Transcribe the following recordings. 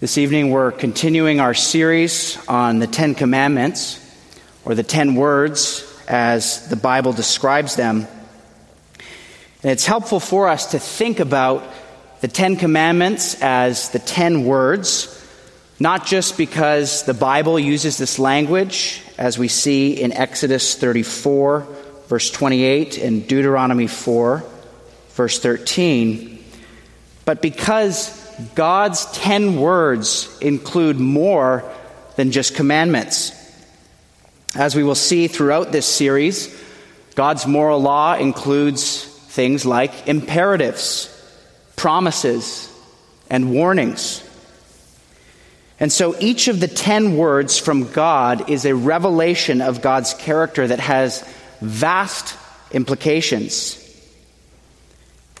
This evening, we're continuing our series on the Ten Commandments, or the Ten Words, as the Bible describes them. And it's helpful for us to think about the Ten Commandments as the Ten Words, not just because the Bible uses this language, as we see in Exodus 34, verse 28, and Deuteronomy 4, verse 13, but because God's 10 words include more than just commandments. As we will see throughout this series, God's moral law includes things like imperatives, promises, and warnings. And so each of the 10 words from God is a revelation of God's character that has vast implications.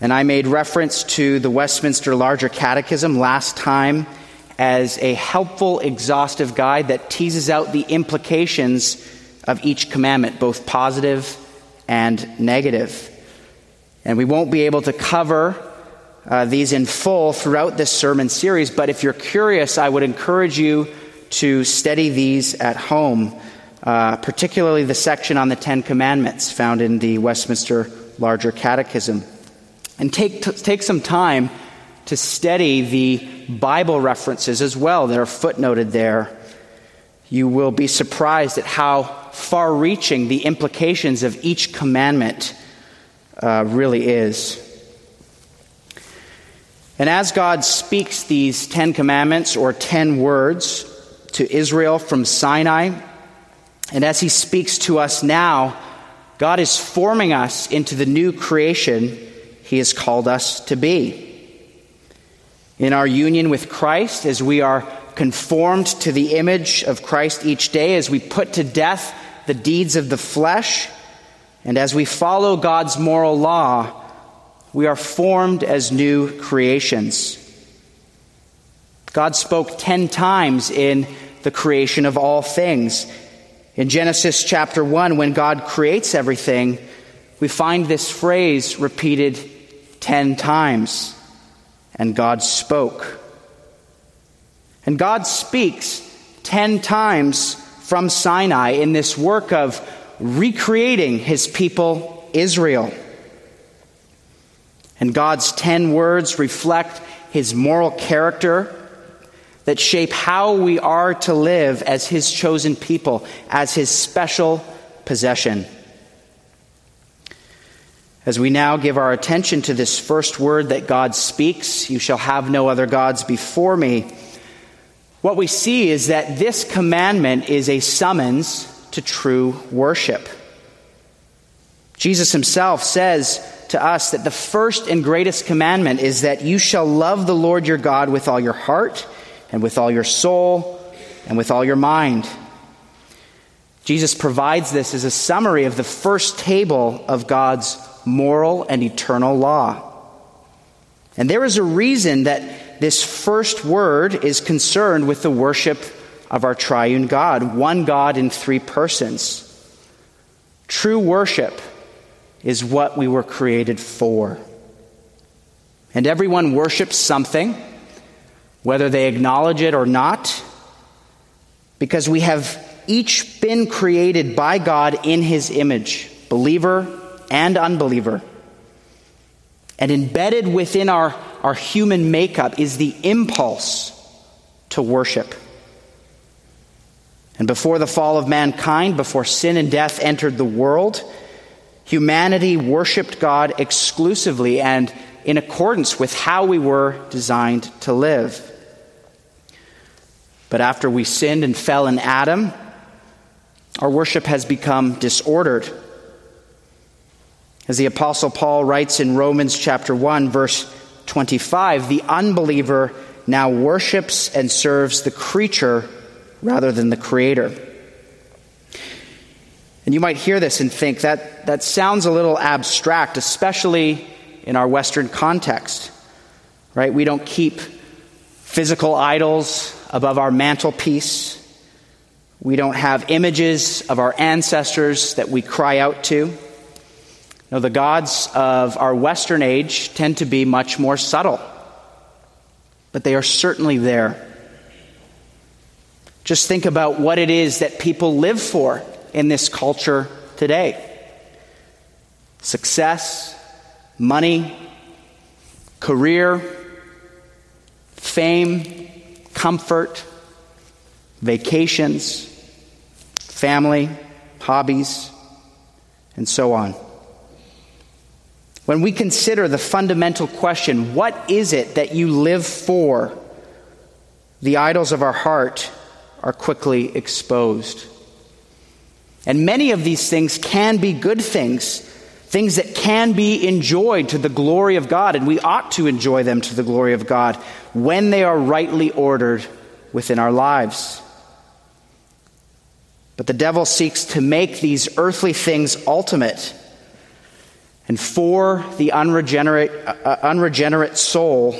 And I made reference to the Westminster Larger Catechism last time as a helpful, exhaustive guide that teases out the implications of each commandment, both positive and negative. And we won't be able to cover uh, these in full throughout this sermon series, but if you're curious, I would encourage you to study these at home, uh, particularly the section on the Ten Commandments found in the Westminster Larger Catechism. And take, take some time to study the Bible references as well that are footnoted there. You will be surprised at how far reaching the implications of each commandment uh, really is. And as God speaks these Ten Commandments or Ten Words to Israel from Sinai, and as He speaks to us now, God is forming us into the new creation He has called us to be. In our union with Christ, as we are conformed to the image of Christ each day, as we put to death the deeds of the flesh, and as we follow God's moral law, we are formed as new creations. God spoke ten times in the creation of all things. In Genesis chapter 1, when God creates everything, we find this phrase repeated ten times. And God spoke. And God speaks ten times from Sinai in this work of recreating his people, Israel. And God's ten words reflect his moral character that shape how we are to live as his chosen people, as his special possession. As we now give our attention to this first word that God speaks, you shall have no other gods before me, what we see is that this commandment is a summons to true worship. Jesus himself says to us that the first and greatest commandment is that you shall love the Lord your God with all your heart and with all your soul and with all your mind. Jesus provides this as a summary of the first table of God's moral and eternal law. And there is a reason that this first word is concerned with the worship of our triune God, one God in three persons. True worship is what we were created for. And everyone worships something, whether they acknowledge it or not, because we have each been created by God in His image, believer and unbeliever. And embedded within our, our human makeup is the impulse to worship. And before the fall of mankind, before sin and death entered the world, Humanity worshiped God exclusively and in accordance with how we were designed to live. But after we sinned and fell in Adam, our worship has become disordered. As the Apostle Paul writes in Romans chapter 1, verse 25, the unbeliever now worships and serves the creature rather than the Creator. And you might hear this and think that that sounds a little abstract, especially in our Western context. Right? We don't keep physical idols above our mantelpiece. We don't have images of our ancestors that we cry out to. No, the gods of our Western age tend to be much more subtle, but they are certainly there. Just think about what it is that people live for in this culture today success, money, career, fame, comfort, vacations, family, hobbies, and so on. When we consider the fundamental question, what is it that you live for? The idols of our heart are quickly exposed. And many of these things can be good things, things that can be enjoyed to the glory of God, and we ought to enjoy them to the glory of God when they are rightly ordered within our lives. But the devil seeks to make these earthly things ultimate. And for the unregenerate, uh, unregenerate soul,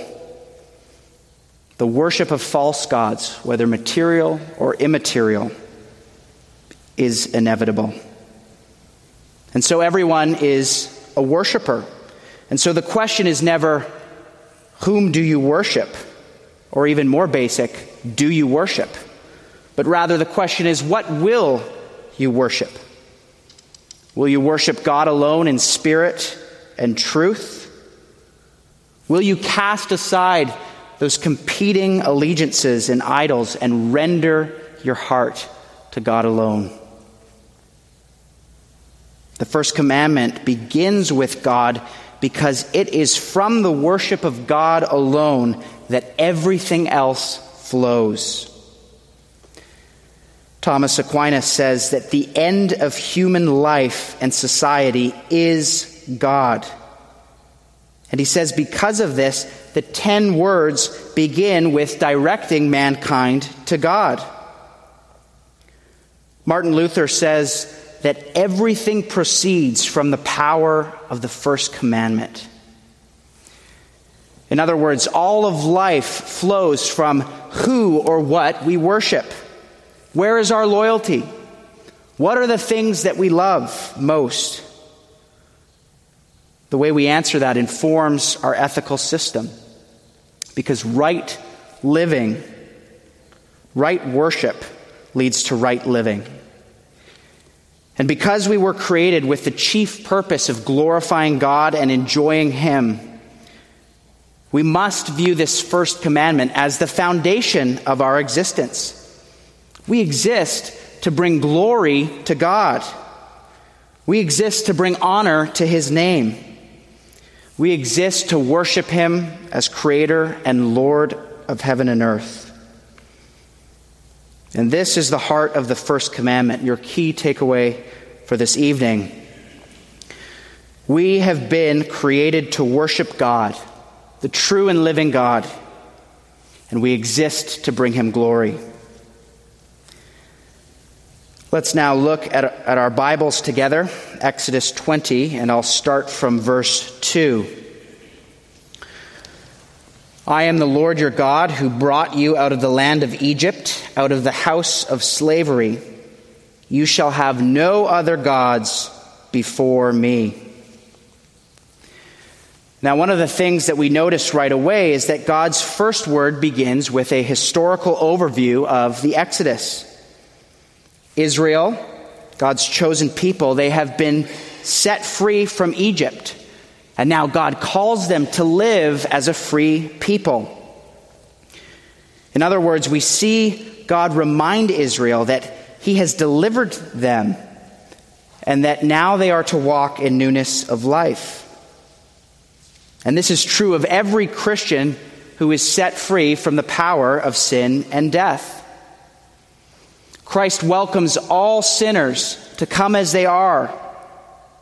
the worship of false gods, whether material or immaterial, is inevitable. And so everyone is a worshiper. And so the question is never, whom do you worship? Or even more basic, do you worship? But rather, the question is, what will you worship? Will you worship God alone in spirit and truth? Will you cast aside those competing allegiances and idols and render your heart to God alone? The first commandment begins with God because it is from the worship of God alone that everything else flows. Thomas Aquinas says that the end of human life and society is God. And he says, because of this, the ten words begin with directing mankind to God. Martin Luther says that everything proceeds from the power of the first commandment. In other words, all of life flows from who or what we worship. Where is our loyalty? What are the things that we love most? The way we answer that informs our ethical system. Because right living, right worship leads to right living. And because we were created with the chief purpose of glorifying God and enjoying Him, we must view this first commandment as the foundation of our existence. We exist to bring glory to God. We exist to bring honor to His name. We exist to worship Him as Creator and Lord of heaven and earth. And this is the heart of the first commandment, your key takeaway for this evening. We have been created to worship God, the true and living God, and we exist to bring Him glory. Let's now look at, at our Bibles together, Exodus 20, and I'll start from verse 2. I am the Lord your God who brought you out of the land of Egypt, out of the house of slavery. You shall have no other gods before me. Now, one of the things that we notice right away is that God's first word begins with a historical overview of the Exodus. Israel, God's chosen people, they have been set free from Egypt. And now God calls them to live as a free people. In other words, we see God remind Israel that He has delivered them and that now they are to walk in newness of life. And this is true of every Christian who is set free from the power of sin and death. Christ welcomes all sinners to come as they are.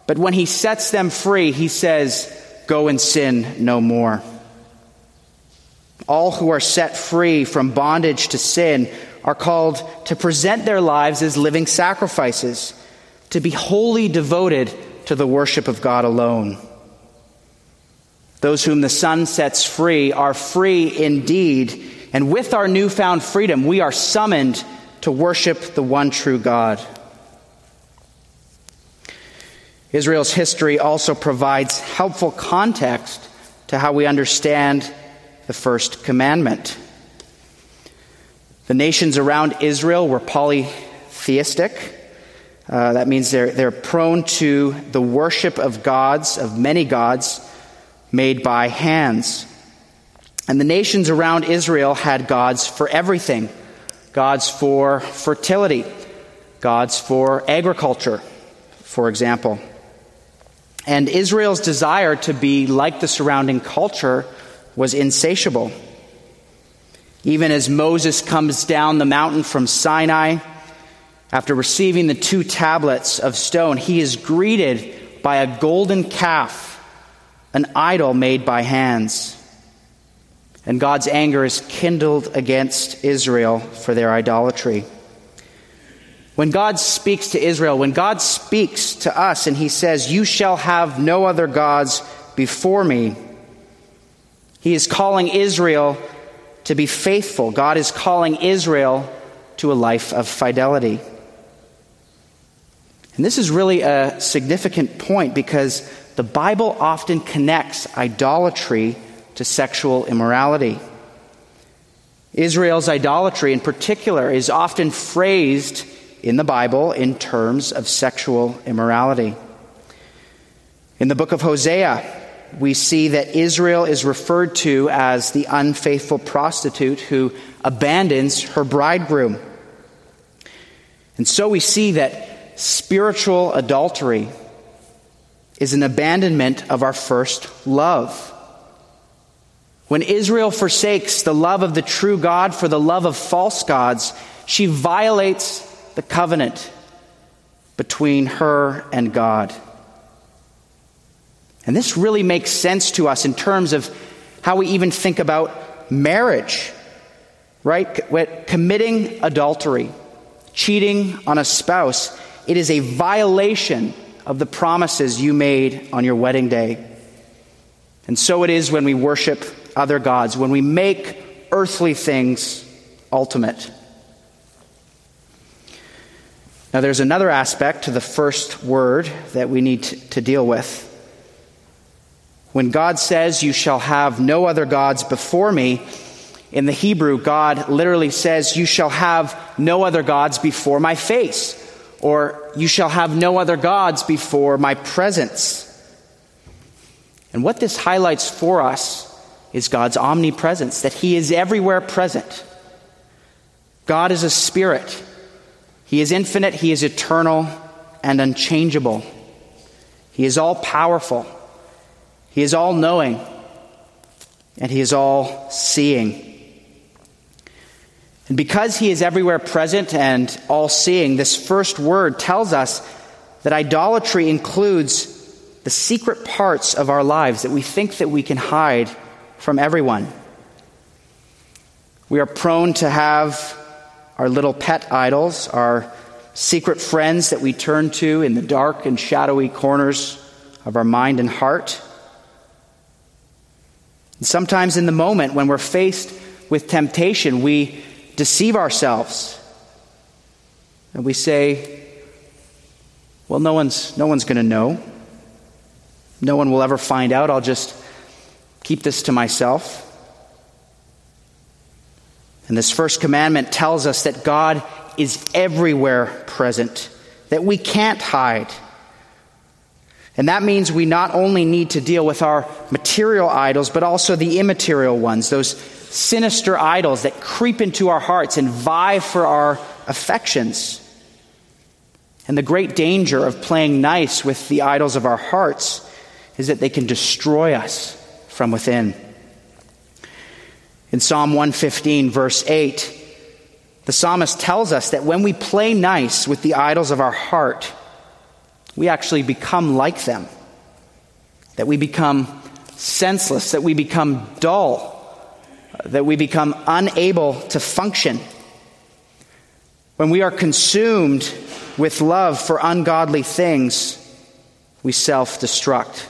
But when he sets them free, he says, Go and sin no more. All who are set free from bondage to sin are called to present their lives as living sacrifices, to be wholly devoted to the worship of God alone. Those whom the Son sets free are free indeed, and with our newfound freedom, we are summoned to worship the one true God. Israel's history also provides helpful context to how we understand the first commandment. The nations around Israel were polytheistic. Uh, that means they're, they're prone to the worship of gods, of many gods, made by hands. And the nations around Israel had gods for everything gods for fertility, gods for agriculture, for example. And Israel's desire to be like the surrounding culture was insatiable. Even as Moses comes down the mountain from Sinai, after receiving the two tablets of stone, he is greeted by a golden calf, an idol made by hands. And God's anger is kindled against Israel for their idolatry. When God speaks to Israel, when God speaks to us and he says, You shall have no other gods before me, he is calling Israel to be faithful. God is calling Israel to a life of fidelity. And this is really a significant point because the Bible often connects idolatry to sexual immorality. Israel's idolatry, in particular, is often phrased in the Bible in terms of sexual immorality. In the book of Hosea, we see that Israel is referred to as the unfaithful prostitute who abandons her bridegroom. And so we see that spiritual adultery is an abandonment of our first love. When Israel forsakes the love of the true God for the love of false gods, she violates the covenant between her and God. And this really makes sense to us in terms of how we even think about marriage, right? Committing adultery, cheating on a spouse it is a violation of the promises you made on your wedding day. And so it is when we worship other gods, when we make earthly things ultimate. Now, there's another aspect to the first word that we need to deal with. When God says, You shall have no other gods before me, in the Hebrew, God literally says, You shall have no other gods before my face or you shall have no other gods before my presence. And what this highlights for us is God's omnipresence, that He is everywhere present. God is a spirit. He is infinite, He is eternal and unchangeable. He is all powerful, He is all knowing, and He is all seeing. And because he is everywhere present and all seeing, this first word tells us that idolatry includes the secret parts of our lives that we think that we can hide from everyone. We are prone to have our little pet idols, our secret friends that we turn to in the dark and shadowy corners of our mind and heart. And sometimes in the moment when we're faced with temptation, we deceive ourselves. And we say, well, no one's, no one's going to know. No one will ever find out. I'll just keep this to myself. And this first commandment tells us that God is everywhere present, that we can't hide. And that means we not only need to deal with our material idols, but also the immaterial ones, those sinister idols that creep into our hearts and vie for our affections. And the great danger of playing nice with the idols of our hearts is that they can destroy us from within. In Psalm 115, verse 8, the psalmist tells us that when we play nice with the idols of our heart, we actually become like them. That we become senseless, that we become dull, that we become unable to function. When we are consumed with love for ungodly things, we self destruct.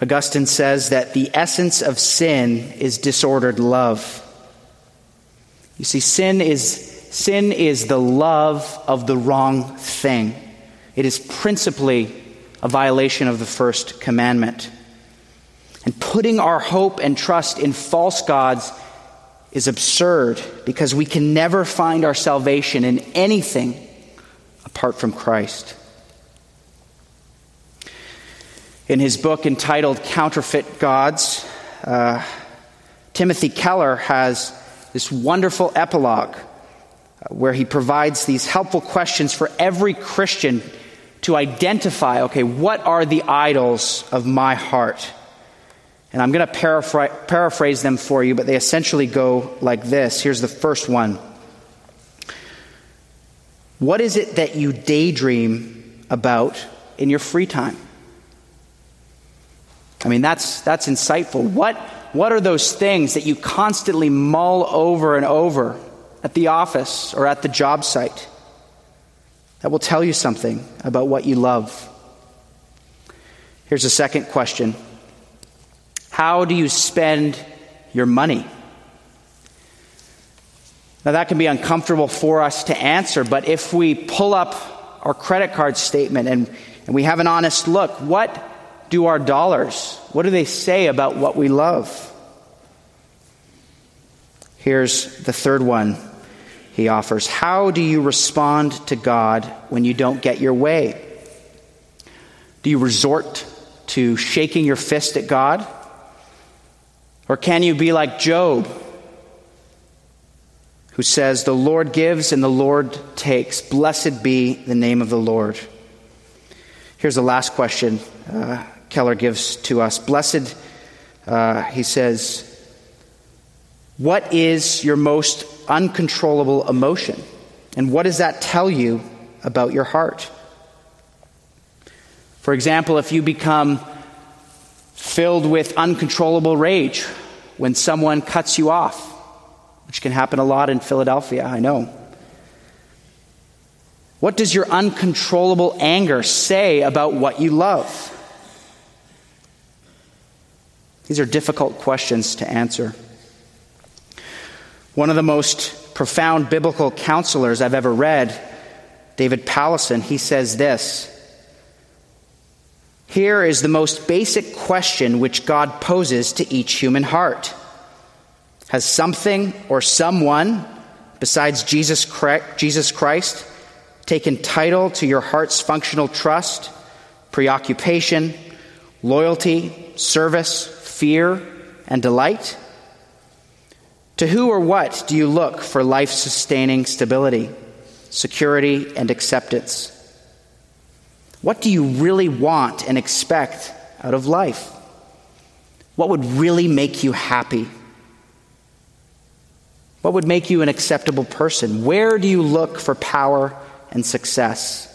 Augustine says that the essence of sin is disordered love. You see, sin is, sin is the love of the wrong thing. It is principally a violation of the first commandment. And putting our hope and trust in false gods is absurd because we can never find our salvation in anything apart from Christ. In his book entitled Counterfeit Gods, uh, Timothy Keller has this wonderful epilogue uh, where he provides these helpful questions for every Christian to identify okay, what are the idols of my heart? And I'm going to paraphr- paraphrase them for you, but they essentially go like this. Here's the first one What is it that you daydream about in your free time? I mean, that's, that's insightful. What, what are those things that you constantly mull over and over at the office or at the job site that will tell you something about what you love? Here's a second question How do you spend your money? Now, that can be uncomfortable for us to answer, but if we pull up our credit card statement and, and we have an honest look, what do our dollars? What do they say about what we love? Here's the third one he offers How do you respond to God when you don't get your way? Do you resort to shaking your fist at God? Or can you be like Job, who says, The Lord gives and the Lord takes. Blessed be the name of the Lord. Here's the last question. Uh, Keller gives to us. Blessed, uh, he says, what is your most uncontrollable emotion? And what does that tell you about your heart? For example, if you become filled with uncontrollable rage when someone cuts you off, which can happen a lot in Philadelphia, I know. What does your uncontrollable anger say about what you love? These are difficult questions to answer. One of the most profound biblical counselors I've ever read, David Powlison, he says this Here is the most basic question which God poses to each human heart Has something or someone besides Jesus Christ taken title to your heart's functional trust, preoccupation, loyalty, service, fear, and delight? To who or what do you look for life sustaining stability, security, and acceptance? What do you really want and expect out of life? What would really make you happy? What would make you an acceptable person? Where do you look for power and success?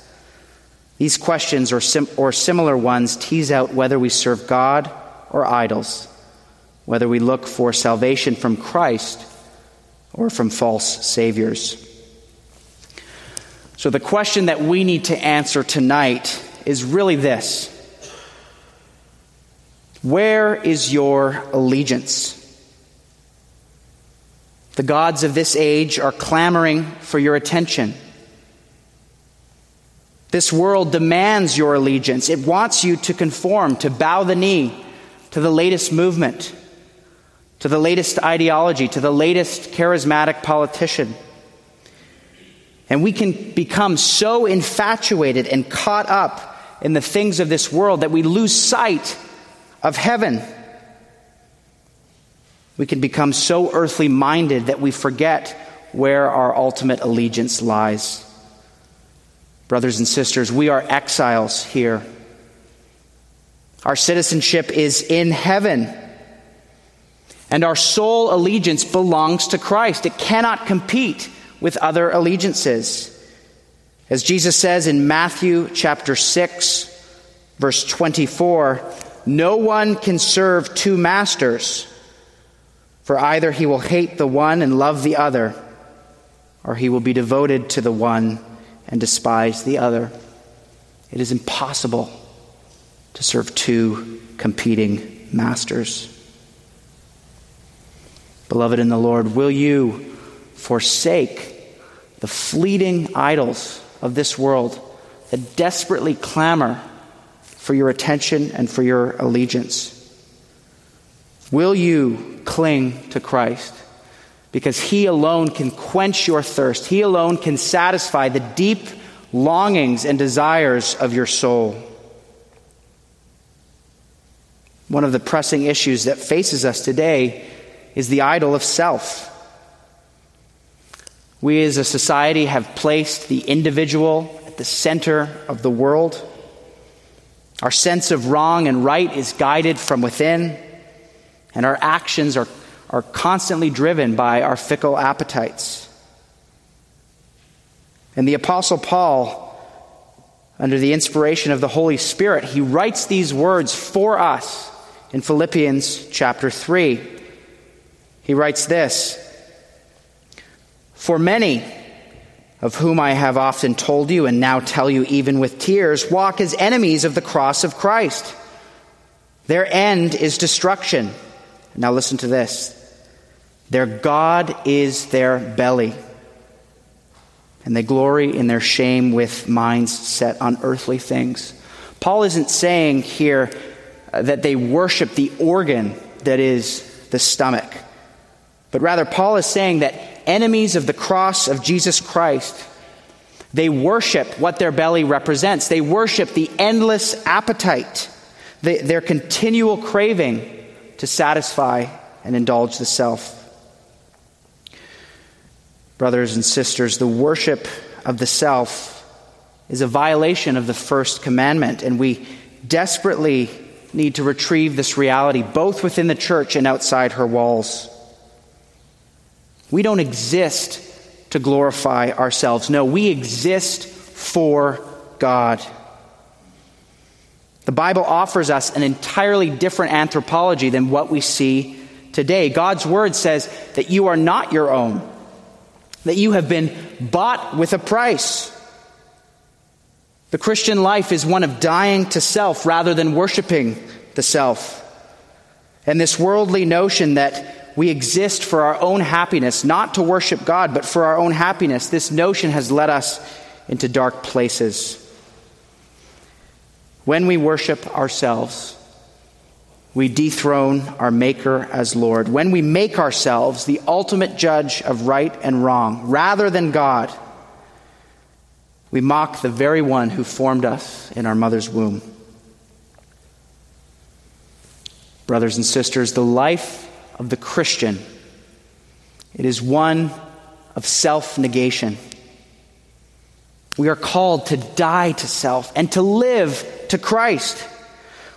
These questions or, sim- or similar ones tease out whether we serve God or idols, whether we look for salvation from Christ or from false saviors. So, the question that we need to answer tonight is really this Where is your allegiance? The gods of this age are clamoring for your attention. This world demands your allegiance. It wants you to conform, to bow the knee, to the latest movement, to the latest ideology, to the latest charismatic politician. And we can become so infatuated and caught up in the things of this world that we lose sight of heaven. We can become so earthly minded that we forget where our ultimate allegiance lies. Brothers and sisters, we are exiles here. Our citizenship is in heaven. And our sole allegiance belongs to Christ. It cannot compete with other allegiances. As Jesus says in Matthew chapter 6, verse 24, no one can serve two masters, for either he will hate the one and love the other, or he will be devoted to the one and despise the other. It is impossible to serve two competing masters. Beloved in the Lord, will you forsake the fleeting idols of this world that desperately clamor for your attention and for your allegiance? Will you cling to Christ? because He alone can quench your thirst. He alone can satisfy the deep longings and desires of your soul. One of the pressing issues that faces us today is the idol of self. We as a society have placed the individual at the center of the world. Our sense of wrong and right is guided from within, and our actions are, are constantly driven by our fickle appetites. And the Apostle Paul, under the inspiration of the Holy Spirit, he writes these words for us in Philippians chapter 3. He writes this For many, of whom I have often told you and now tell you even with tears, walk as enemies of the cross of Christ. Their end is destruction. Now listen to this. Their God is their belly, and they glory in their shame with minds set on earthly things. Paul isn't saying here Uh, that they worship the organ that is the stomach, but rather, Paul is saying that enemies of the cross of Jesus Christ, they worship what their belly represents. They worship the endless appetite, the, their continual craving to satisfy and indulge the self. Brothers and sisters, the worship of the self is a violation of the first commandment, and we desperately need to retrieve this reality both within the church and outside her walls. We don't exist to glorify ourselves. No, we exist for God. The Bible offers us an entirely different anthropology than what we see today. God's word says that you are not your own, that you have been bought with a price. The Christian life is one of dying to self rather than worshiping the self. And this worldly notion that we exist for our own happiness, not to worship God, but for our own happiness, this notion has led us into dark places. When we worship ourselves, we dethrone our Maker as Lord. When we make ourselves the ultimate judge of right and wrong, rather than God, we mock the very one who formed us in our mother's womb. Brothers and sisters, the life of the Christian. It is one of self negation. We are called to die to self and to live to Christ.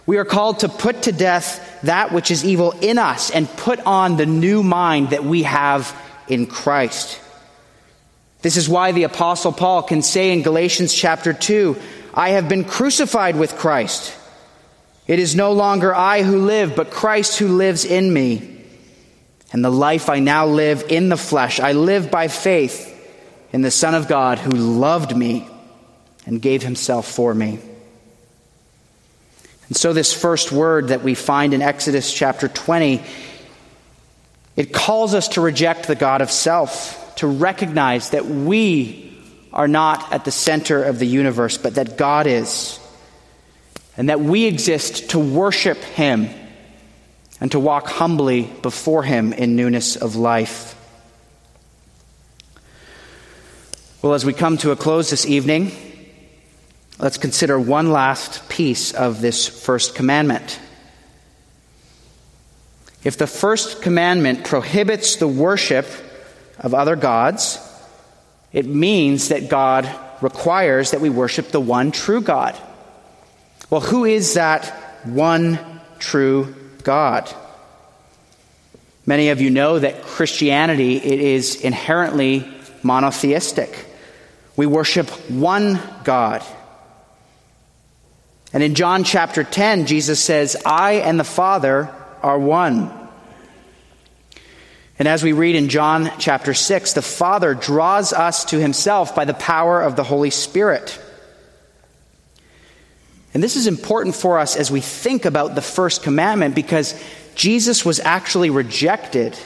We are called to put to death that which is evil in us and put on the new mind that we have in Christ. This is why the Apostle Paul can say in Galatians chapter 2 I have been crucified with Christ. It is no longer I who live, but Christ who lives in me. And the life I now live in the flesh, I live by faith in the Son of God who loved me and gave himself for me. And so, this first word that we find in Exodus chapter 20, it calls us to reject the God of self, to recognize that we are not at the center of the universe, but that God is, and that we exist to worship Him and to walk humbly before Him in newness of life. Well, as we come to a close this evening, let's consider one last piece of this first commandment. If the first commandment prohibits the worship of other gods, it means that God requires that we worship the one true God. Well, who is that one true God. Many of you know that Christianity it is inherently monotheistic. We worship one God. And in John chapter 10, Jesus says, I and the Father are one. And as we read in John chapter 6, the Father draws us to himself by the power of the Holy Spirit. And this is important for us as we think about the first commandment because Jesus was actually rejected.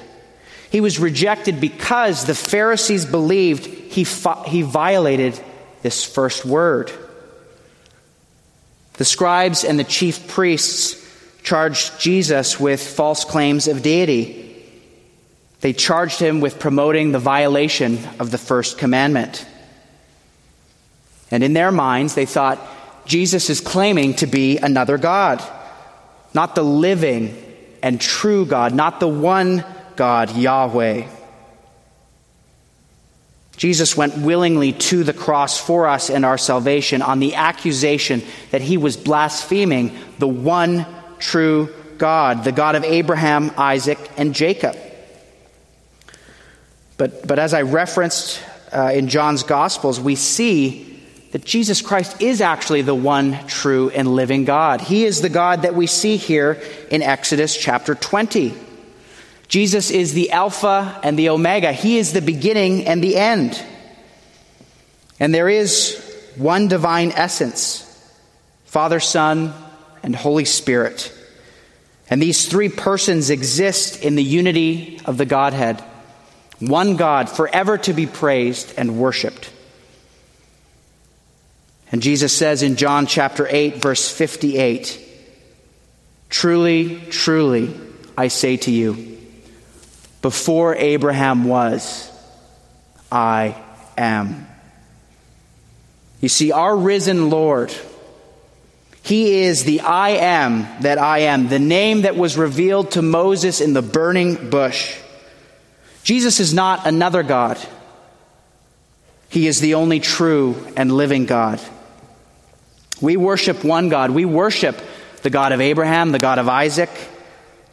He was rejected because the Pharisees believed he, he violated this first word. The scribes and the chief priests charged Jesus with false claims of deity. They charged him with promoting the violation of the first commandment. And in their minds, they thought Jesus is claiming to be another God, not the living and true God, not the one God, Yahweh. Jesus went willingly to the cross for us and our salvation on the accusation that he was blaspheming the one true God, the God of Abraham, Isaac, and Jacob. But, but as I referenced uh, in John's Gospels, we see that Jesus Christ is actually the one true and living God. He is the God that we see here in Exodus chapter 20. Jesus is the Alpha and the Omega. He is the beginning and the end. And there is one divine essence Father, Son, and Holy Spirit. And these three persons exist in the unity of the Godhead. One God, forever to be praised and worshiped. And Jesus says in John chapter 8, verse 58 Truly, truly, I say to you, before Abraham was, I am. You see, our risen Lord, He is the I am that I am, the name that was revealed to Moses in the burning bush. Jesus is not another God. He is the only true and living God. We worship one God. We worship the God of Abraham, the God of Isaac,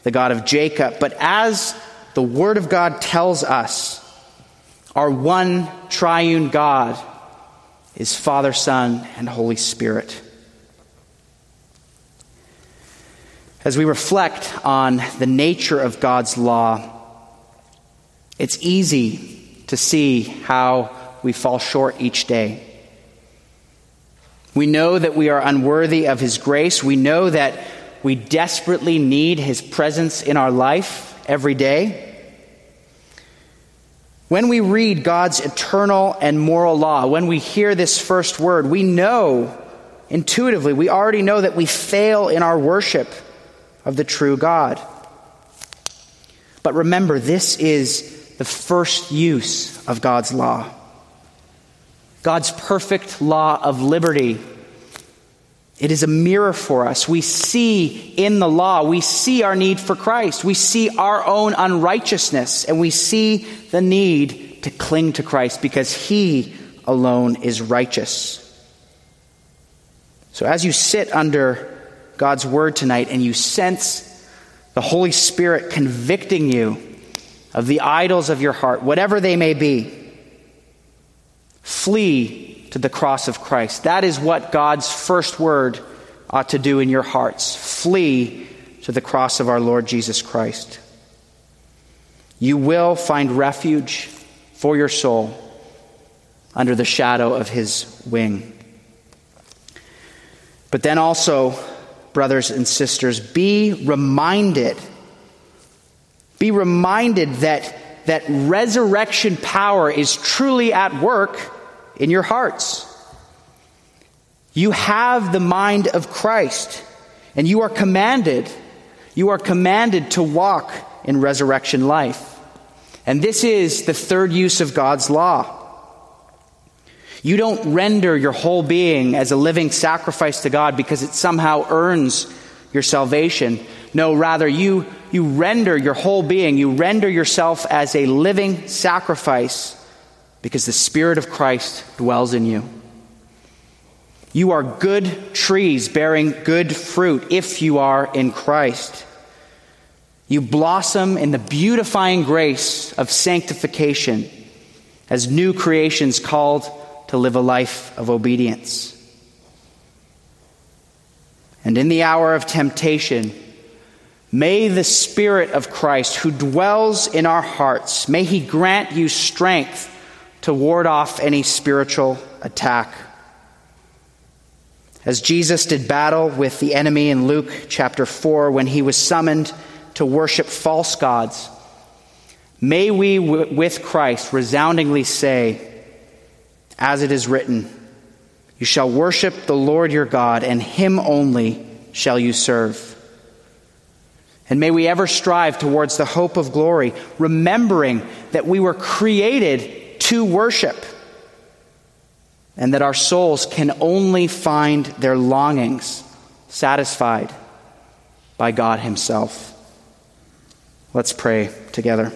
the God of Jacob. But as the Word of God tells us, our one triune God is Father, Son, and Holy Spirit. As we reflect on the nature of God's law, it's easy to see how we fall short each day. We know that we are unworthy of His grace. We know that we desperately need His presence in our life every day. When we read God's eternal and moral law, when we hear this first word, we know intuitively, we already know that we fail in our worship of the true God. But remember, this is the first use of God's law. God's perfect law of liberty. It is a mirror for us. We see in the law, we see our need for Christ. We see our own unrighteousness, and we see the need to cling to Christ because He alone is righteous. So, as you sit under God's word tonight and you sense the Holy Spirit convicting you of the idols of your heart, whatever they may be, Flee to the cross of Christ. That is what God's first word ought to do in your hearts. Flee to the cross of our Lord Jesus Christ. You will find refuge for your soul under the shadow of his wing. But then also, brothers and sisters, be reminded, be reminded that, that resurrection power is truly at work in your hearts. You have the mind of Christ, and you are commanded, you are commanded to walk in resurrection life. And this is the third use of God's law. You don't render your whole being as a living sacrifice to God because it somehow earns your salvation. No, rather, you, you render your whole being, you render yourself as a living sacrifice because the Spirit of Christ dwells in you. You are good trees bearing good fruit if you are in Christ. You blossom in the beautifying grace of sanctification as new creations called to live a life of obedience. And in the hour of temptation, may the Spirit of Christ, who dwells in our hearts, may He grant you strength to ward off any spiritual attack. As Jesus did battle with the enemy in Luke chapter 4 when he was summoned to worship false gods, may we, with Christ, resoundingly say, as it is written, You shall worship the Lord your God, and him only shall you serve. And may we ever strive towards the hope of glory, remembering that we were created to worship and that our souls can only find their longings satisfied by God Himself. Let's pray together.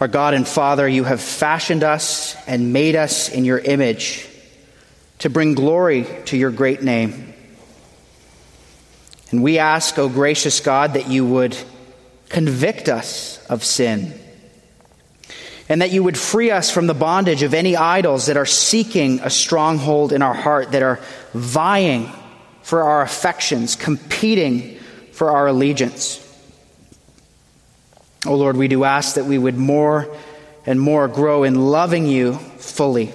Our God and Father, you have fashioned us and made us in your image to bring glory to your great name. And we ask, O gracious God, that you would convict us of sin and that you would free us from the bondage of any idols that are seeking a stronghold in our heart, that are vying for our affections, competing for our allegiance. Oh Lord, we do ask that we would more and more grow in loving you fully.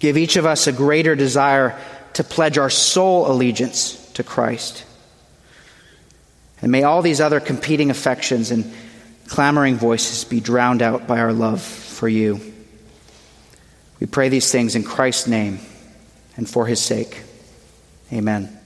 Give each of us a greater desire to pledge our sole allegiance to Christ. And may all these other competing affections and clamoring voices be drowned out by our love for you. We pray these things in Christ's name and for his sake. Amen.